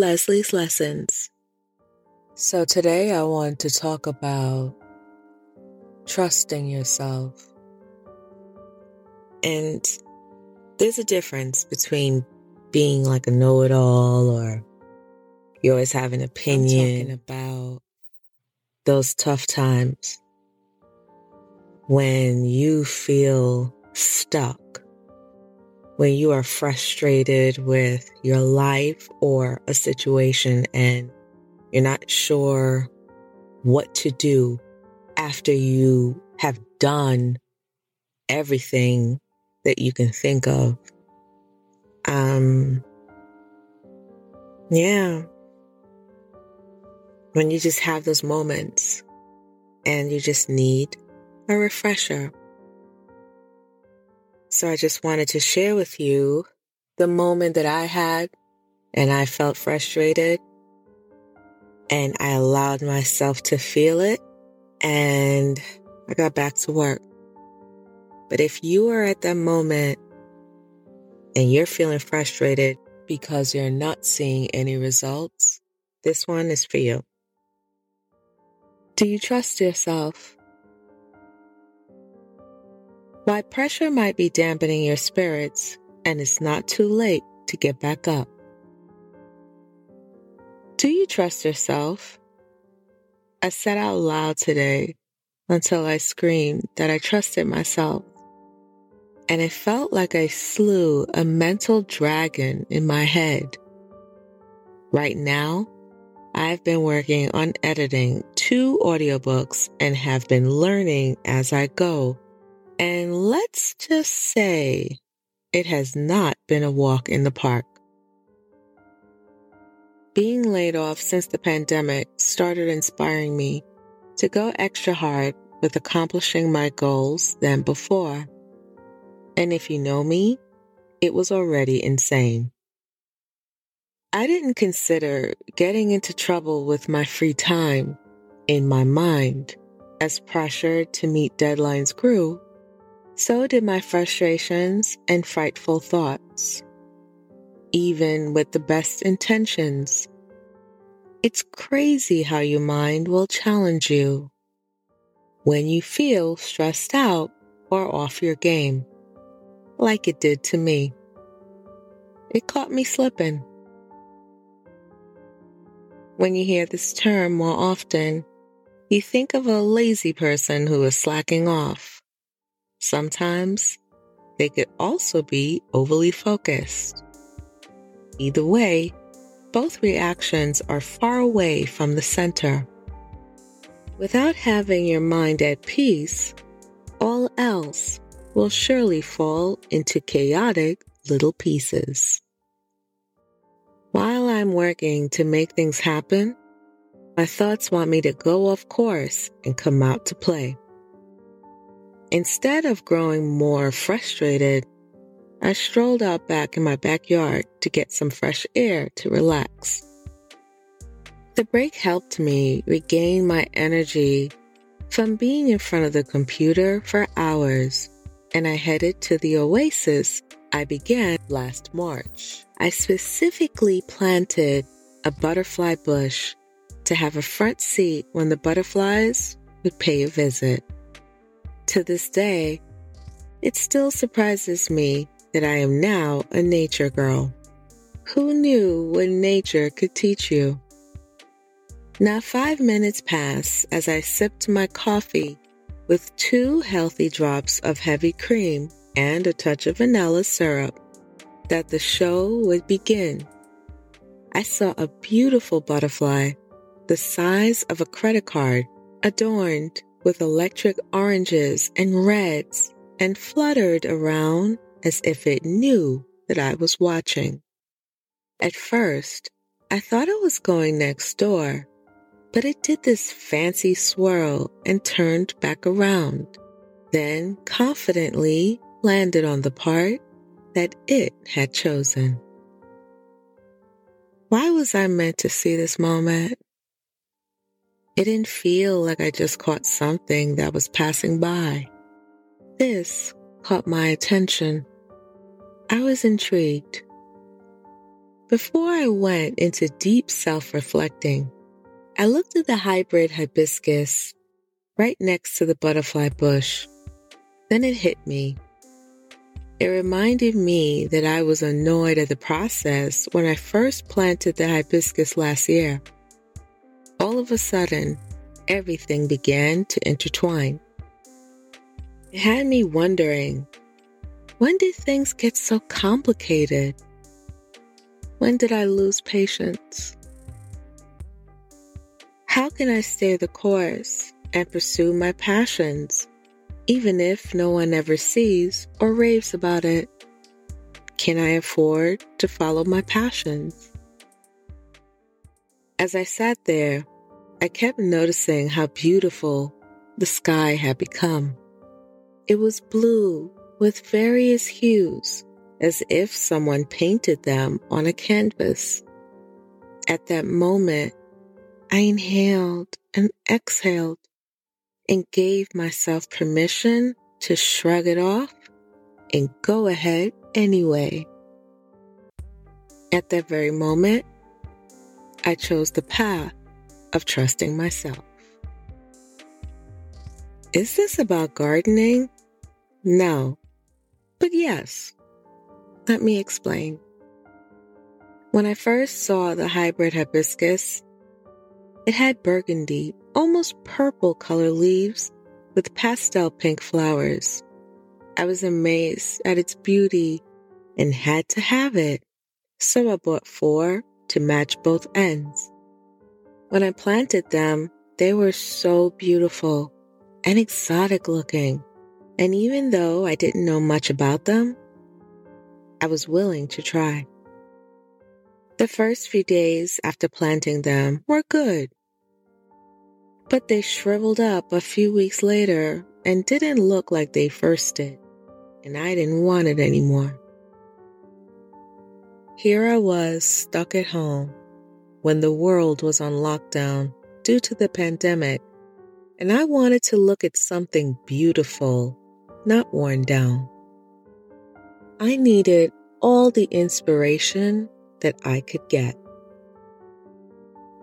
Lesley's Lessons. So, today I want to talk about trusting yourself. And there's a difference between being like a know it all or you always have an opinion about those tough times when you feel stuck, when you are frustrated with your life or a situation and you're not sure what to do after you have done everything that you can think of. Um, yeah. When you just have those moments and you just need a refresher. So I just wanted to share with you the moment that I had and I felt frustrated and I allowed myself to feel it and I got back to work. But if you are at that moment and you're feeling frustrated because you're not seeing any results, this one is for you. Do you trust yourself? Why pressure might be dampening your spirits, and it's not too late to get back up. Do you trust yourself? I said out loud today until I screamed that I trusted myself. And it felt like I slew a mental dragon in my head. Right now, I've been working on editing two audiobooks and have been learning as I go. And let's just say it has not been a walk in the park. Being laid off since the pandemic started inspiring me to go extra hard with accomplishing my goals than before. And if you know me, it was already insane. I didn't consider getting into trouble with my free time in my mind as pressure to meet deadlines grew. So did my frustrations and frightful thoughts even with the best intentions. It's crazy how your mind will challenge you when you feel stressed out or off your game, like it did to me. It caught me slipping. When you hear this term more often, you think of a lazy person who is slacking off. Sometimes they could also be overly focused. Either way, both reactions are far away from the center. Without having your mind at peace, all else will surely fall into chaotic little pieces. While I'm working to make things happen, my thoughts want me to go off course and come out to play. Instead of growing more frustrated, I strolled out back in my backyard to get some fresh air to relax. The break helped me regain my energy from being in front of the computer for hours, and I headed to the oasis I began last March. I specifically planted a butterfly bush to have a front seat when the butterflies would pay a visit. To this day, it still surprises me that I am now a nature girl. Who knew what nature could teach you? Not five minutes pass as I sipped my coffee with two healthy drops of heavy cream and a touch of vanilla syrup that the show would begin. I saw a beautiful butterfly the size of a credit card adorned with electric oranges and reds and fluttered around as if it knew that I was watching. At first, I thought it was going next door, but it did this fancy swirl and turned back around, then confidently landed on the part that it had chosen. Why was I meant to see this moment? It didn't feel like I just caught something that was passing by. This caught my attention. I was intrigued. Before I went into deep self reflecting, I looked at the hybrid hibiscus right next to the butterfly bush. Then it hit me. It reminded me that I was annoyed at the process when I first planted the hibiscus last year. All of a sudden, everything began to intertwine. It had me wondering when did things get so complicated? When did I lose patience? How can I stay the course and pursue my passions, even if no one ever sees or raves about it? Can I afford to follow my passions? As I sat there, I kept noticing how beautiful the sky had become. It was blue with various hues, as if someone painted them on a canvas. At that moment, I inhaled and exhaled and gave myself permission to shrug it off and go ahead anyway. At that very moment, I chose the path of trusting myself. Is this about gardening? No. But yes, let me explain. When I first saw the hybrid hibiscus, it had burgundy, almost purple color leaves with pastel pink flowers. I was amazed at its beauty and had to have it, so I bought four to match both ends. When I planted them, they were so beautiful and exotic looking. And even though I didn't know much about them, I was willing to try. The first few days after planting them were good, but they shriveled up a few weeks later and didn't look like they first did, and I didn't want it anymore. Here I was stuck at home when the world was on lockdown due to the pandemic, and I wanted to look at something beautiful not worn down. I needed all the inspiration that I could get.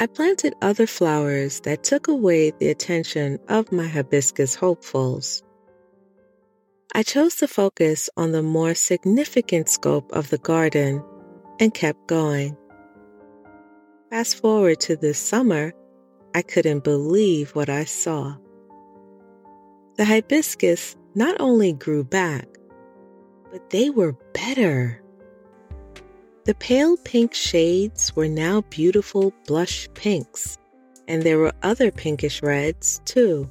I planted other flowers that took away the attention of my hibiscus hopefuls. I chose to focus on the more significant scope of the garden and kept going. Fast forward to this summer, I couldn't believe what I saw. The hibiscus not only grew back, but they were better. The pale pink shades were now beautiful blush pinks, and there were other pinkish reds too.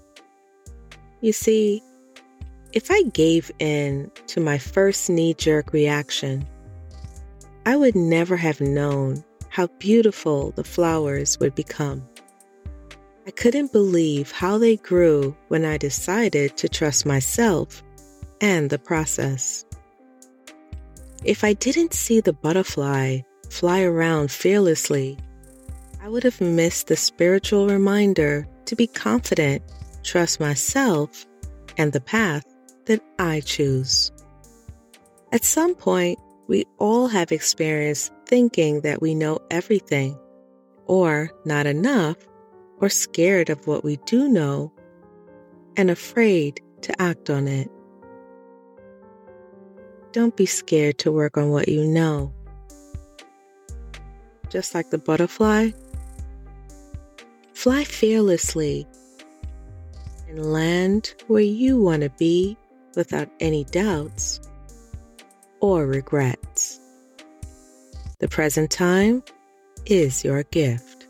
You see, if I gave in to my first knee jerk reaction, I would never have known how beautiful the flowers would become. I couldn't believe how they grew when I decided to trust myself and the process. If I didn't see the butterfly fly around fearlessly, I would have missed the spiritual reminder to be confident, trust myself, and the path that I choose. At some point, we all have experienced thinking that we know everything or not enough or scared of what we do know and afraid to act on it. Don't be scared to work on what you know. Just like the butterfly, fly fearlessly and land where you want to be without any doubts or regrets. Present time is your gift.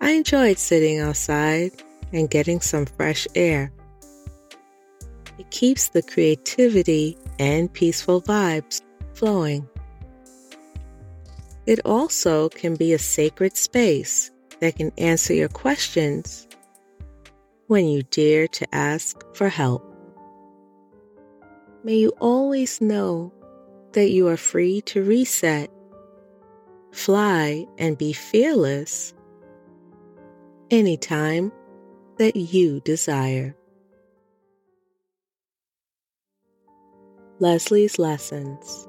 I enjoyed sitting outside and getting some fresh air. It keeps the creativity and peaceful vibes flowing. It also can be a sacred space that can answer your questions when you dare to ask for help. May you always know that you are free to reset, fly, and be fearless anytime that you desire. Lesley's Lessons